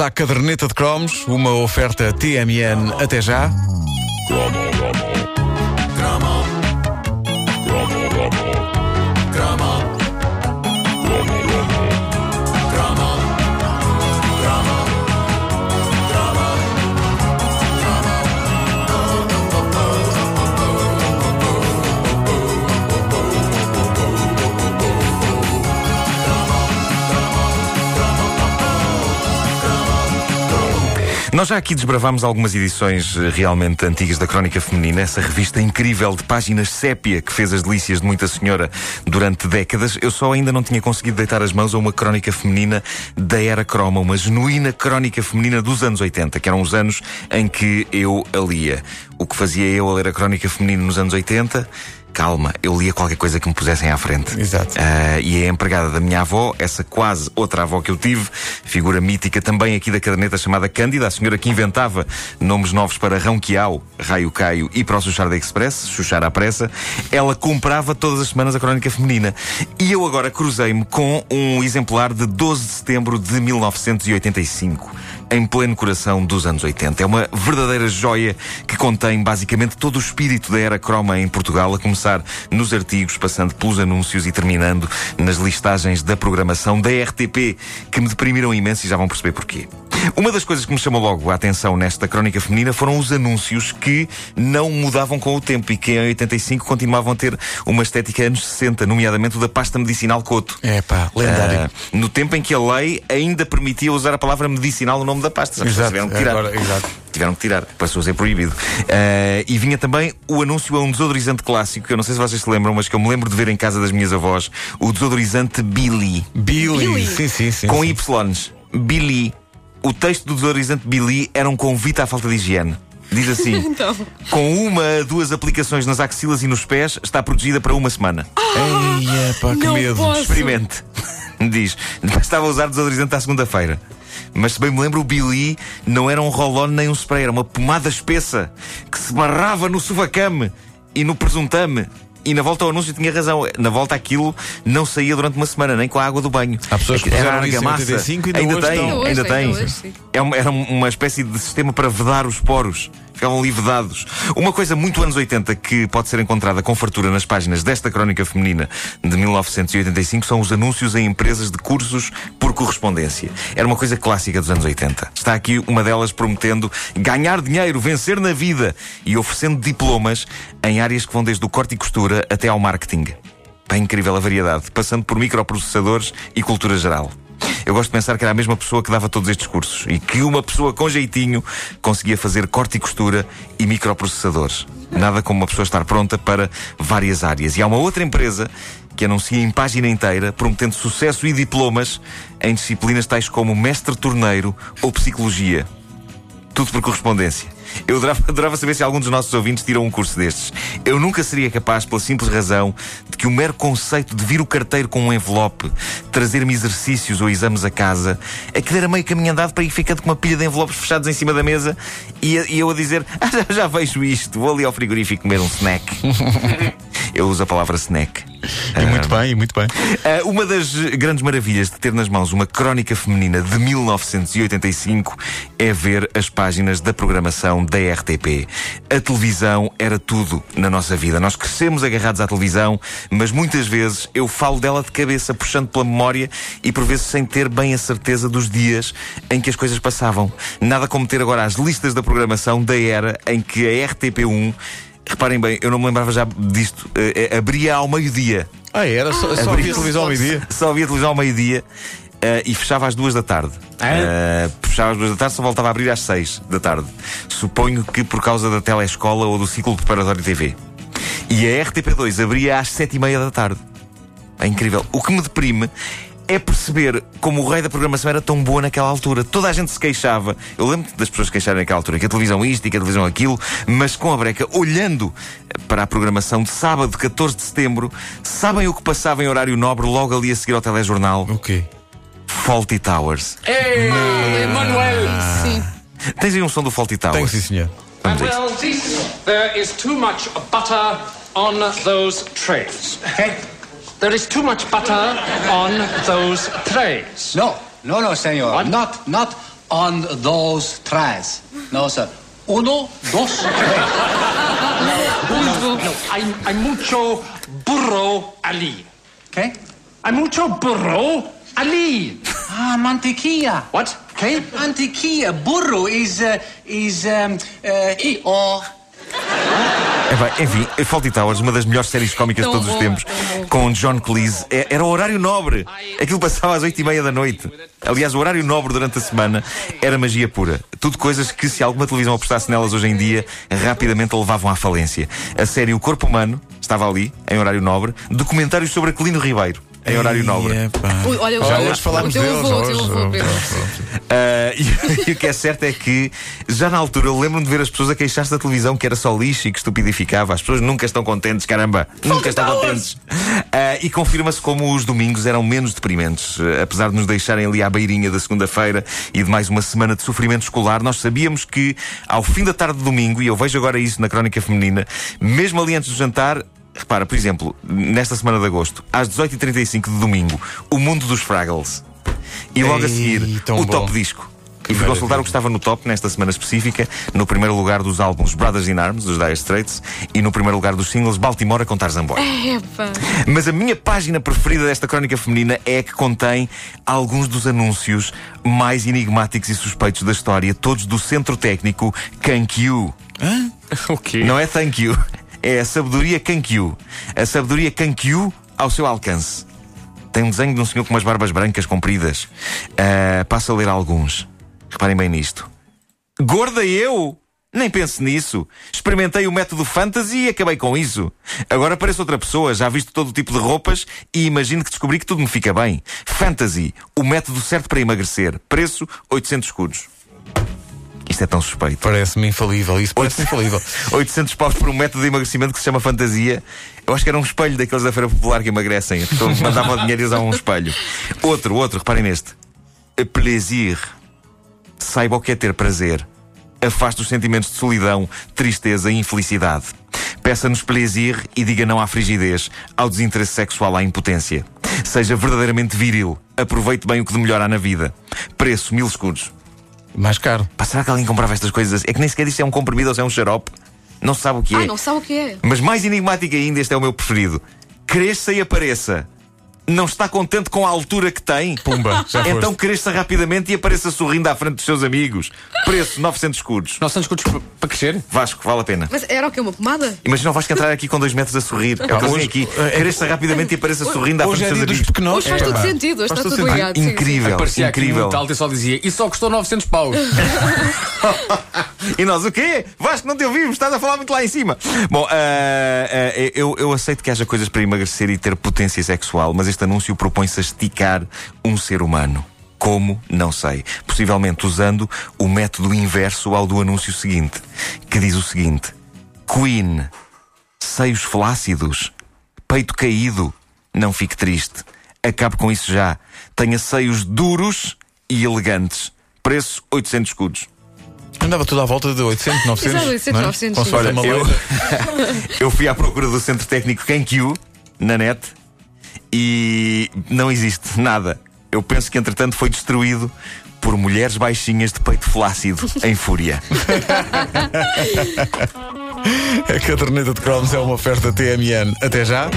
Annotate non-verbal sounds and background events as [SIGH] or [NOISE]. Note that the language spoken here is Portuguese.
à caderneta de cromos, uma oferta TMN até já. Nós já aqui desbravámos algumas edições eh, realmente antigas da Crónica Feminina, essa revista incrível de páginas sépia que fez as delícias de muita senhora durante décadas. Eu só ainda não tinha conseguido deitar as mãos a uma Crónica Feminina da Era Croma, uma genuína Crónica Feminina dos anos 80, que eram os anos em que eu a lia. O que fazia eu a ler a Crónica Feminina nos anos 80? Calma, eu lia qualquer coisa que me pusessem à frente. Exato. Uh, e a empregada da minha avó, essa quase outra avó que eu tive, figura mítica também aqui da caderneta chamada Cândida, a senhora que inventava nomes novos para Ronquial, Raio Caio e para o Xuxar da Express, Xuxar à pressa, ela comprava todas as semanas a crónica feminina. E eu agora cruzei-me com um exemplar de 12 de setembro de 1985 em pleno coração dos anos 80. É uma verdadeira joia que contém basicamente todo o espírito da era croma em Portugal, a começar nos artigos, passando pelos anúncios e terminando nas listagens da programação da RTP, que me deprimiram imenso e já vão perceber porquê. Uma das coisas que me chamou logo a atenção nesta crónica feminina foram os anúncios que não mudavam com o tempo e que em 85 continuavam a ter uma estética anos 60, nomeadamente o da pasta medicinal Coto. É pá, lendário. Uh, no tempo em que a lei ainda permitia usar a palavra medicinal no nome da pasta. As Exato, tiveram que tirar. agora, exato. Tiveram que tirar, passou a ser proibido. Uh, e vinha também o anúncio a um desodorizante clássico, que eu não sei se vocês se lembram, mas que eu me lembro de ver em casa das minhas avós, o desodorizante Billy. Billy. Billy. Sim, sim, sim. Com sim. Y's. Billy. O texto do desodorizante Billy era um convite à falta de higiene. Diz assim: [LAUGHS] Então. Com uma a duas aplicações nas axilas e nos pés, está protegida para uma semana. Eia, pá, que Não medo. posso. Experimente. [LAUGHS] Diz. Estava a usar desodorizante à segunda-feira. Mas se bem me lembro, o Billy não era um roll-on nem um spray, era uma pomada espessa que se barrava no sovacame e no presuntame. E na volta ao anúncio tinha razão. Na volta aquilo não saía durante uma semana, nem com a água do banho. Há pessoas que Era argamassa. 85 ainda ainda tem. Ainda ainda hoje, tem. ainda hoje. É uma- era uma espécie de sistema para vedar os poros. Ficavam ali vedados. Uma coisa muito anos 80 que pode ser encontrada com fartura nas páginas desta crónica feminina de 1985 são os anúncios em empresas de cursos por correspondência. Era uma coisa clássica dos anos 80. Está aqui uma delas prometendo ganhar dinheiro, vencer na vida e oferecendo diplomas em áreas que vão desde o corte e costura até ao marketing. É incrível a variedade, passando por microprocessadores e cultura geral. Eu gosto de pensar que era a mesma pessoa que dava todos estes cursos e que uma pessoa com jeitinho conseguia fazer corte e costura e microprocessadores. Nada como uma pessoa estar pronta para várias áreas. E há uma outra empresa que anuncia em página inteira, prometendo sucesso e diplomas em disciplinas tais como mestre torneiro ou psicologia. Tudo por correspondência. Eu adorava, adorava saber se algum dos nossos ouvintes tirou um curso destes. Eu nunca seria capaz, pela simples razão de que o mero conceito de vir o carteiro com um envelope, trazer-me exercícios ou exames a casa, aquilo era meio caminho andado para ir ficando com uma pilha de envelopes fechados em cima da mesa e, e eu a dizer: ah, já, já vejo isto, vou ali ao frigorífico comer um snack. [LAUGHS] eu uso a palavra snack. E muito bem, e muito bem. Ah, uma das grandes maravilhas de ter nas mãos uma crónica feminina de 1985 é ver as páginas da programação da RTP. A televisão era tudo na nossa vida. Nós crescemos agarrados à televisão, mas muitas vezes eu falo dela de cabeça, puxando pela memória e por vezes sem ter bem a certeza dos dias em que as coisas passavam. Nada como ter agora as listas da programação da era em que a RTP1 Reparem bem, eu não me lembrava já disto. eh, abria ao meio-dia. Ah, era só, só havia televisão ao meio-dia. Só havia televisão ao meio-dia eh, e fechava às duas da tarde. Eh, fechava às duas da tarde, só voltava a abrir às seis da tarde. Suponho que por causa da telescola ou do ciclo preparatório TV. E a RTP2 abria às sete e meia da tarde. É incrível. O que me deprime é perceber como o rei da programação era tão boa naquela altura. Toda a gente se queixava. Eu lembro das pessoas queixarem naquela altura, que a televisão isto e que a televisão aquilo, mas com a breca, olhando para a programação de sábado, 14 de setembro, sabem o que passava em horário nobre logo ali a seguir ao telejornal? O quê? Faulty Towers. Sim. Tens aí um som do Faulty Tenho Towers? sim, senhor. Isso. Well, there is too much butter on those trays. Okay? There is too much butter on those trays. No, no, no, senor. What? Not, not on those trays. No, sir. Uno, dos, tres. No, I'm, I'm mucho burro Ali. Okay? I'm mucho burro Ali. Ah, mantequilla. What? Okay? Mantequilla. Burro is, uh, is, um, uh, e o. É bem, enfim, Fawlty Towers, uma das melhores séries cómicas de todos os tempos, com John Cleese. É- Era o horário nobre. Aquilo passava às oito e meia da noite. Aliás, o horário nobre durante a semana era magia pura. Tudo coisas que, se alguma televisão apostasse nelas hoje em dia, rapidamente a levavam à falência. A série O Corpo Humano estava ali, em horário nobre. Documentários sobre Aquilino Ribeiro, em horário nobre. Ui, olha, Já olha, hoje falámos o teu deles. avô, o teu hoje. avô, Pedro. Ah, e, e o que é certo é que, já na altura, eu lembro-me de ver as pessoas a queixar-se da televisão que era só lixo e que estupidificava. As pessoas nunca estão contentes, caramba. nunca estão contentes. Ah, e confirma-se como os domingos eram menos deprimentes. Ah, apesar de nos deixarem ali à beirinha da segunda-feira e de mais uma semana de sofrimento escolar, nós sabíamos que, ao fim da tarde de domingo, e eu vejo agora isso na crónica feminina, mesmo ali antes do jantar, Repara, por exemplo, nesta semana de agosto, às 18h35 de domingo, o mundo dos Fraggles. E logo a Ei, seguir, tão o bom. top disco. Que e fui consultar o que estava no top nesta semana específica, no primeiro lugar dos álbuns Brothers in Arms, dos Dire Straits, e no primeiro lugar dos singles Baltimore com Tarzan Boy. Epá. Mas a minha página preferida desta crónica feminina é a que contém alguns dos anúncios mais enigmáticos e suspeitos da história, todos do centro técnico Kankyu. O quê? Não é thank you, é a sabedoria Kankyu. A sabedoria Kankyu ao seu alcance. Tem um desenho de um senhor com umas barbas brancas compridas. Ah, passo a ler alguns. Reparem bem nisto. Gorda eu? Nem pense nisso. Experimentei o método fantasy e acabei com isso. Agora pareço outra pessoa, já visto todo o tipo de roupas e imagino que descobri que tudo me fica bem. Fantasy, o método certo para emagrecer. Preço 800 escudos. Isto é tão suspeito. Parece-me infalível. Isso parece infalível. [LAUGHS] 800 paus por um método de emagrecimento que se chama fantasia. Eu acho que era um espelho daqueles da Feira Popular que emagrecem. A pessoa [LAUGHS] mandava o dinheiro e usava um espelho. Outro, outro, reparem neste. A plaisir. Saiba o que é ter prazer. Afaste os sentimentos de solidão, tristeza e infelicidade. Peça-nos plaisir e diga não à frigidez, ao desinteresse sexual, à impotência. Seja verdadeiramente viril. Aproveite bem o que de melhor há na vida. Preço, mil escudos. Mais caro. Pá, será que alguém comprava estas coisas? É que nem sequer se é um comprimido ou se é um xarope. Não se sabe o que é. Ah, não sabe o que é. Mas mais enigmático ainda, este é o meu preferido. Cresça e apareça. Não está contente com a altura que tem? Pumba, já foste. Então cresça rapidamente e apareça sorrindo à frente dos seus amigos. Preço 900 escudos. 900 escudos para crescer? Vasco, vale a pena. Mas era o quê? Uma pomada? Imagina o Vasco entrar aqui com dois metros a sorrir. É o hoje- aqui. é- Cresça rapidamente e apareça sorrindo à Hoje frente é dos dia seus amigos. pequenos. Hoje faz todo sentido, hoje está tudo sentido. ligado. sim, sim. Incrível, Parecia aqui incrível. muito alto e só dizia, e só custou 900 paus. [LAUGHS] E nós, o quê? Vasco, não te ouvimos, estás a falar muito lá em cima. Bom, ah, ah, eu, eu aceito que haja coisas para emagrecer e ter potência sexual, mas este anúncio propõe-se a esticar um ser humano. Como? Não sei. Possivelmente usando o método inverso ao do anúncio seguinte, que diz o seguinte: Queen, seios flácidos, peito caído, não fique triste. Acabe com isso já. Tenha seios duros e elegantes. Preço 800 escudos. Andava tudo à volta de 800, 900. Exato, 800, não é? 900, Consoante sim. a Olha, eu, [LAUGHS] eu fui à procura do centro técnico Kenkyu na net e não existe nada. Eu penso que entretanto foi destruído por mulheres baixinhas de peito flácido [LAUGHS] em fúria. A caderneta de cromos é uma oferta TMN. Até já.